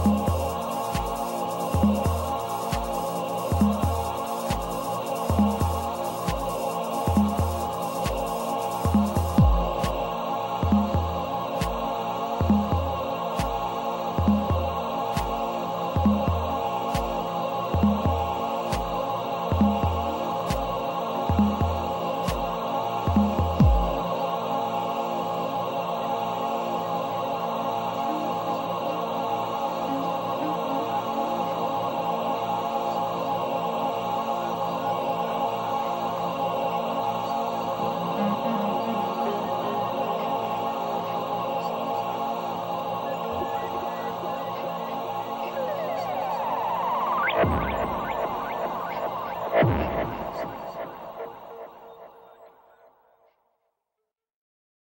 Oh.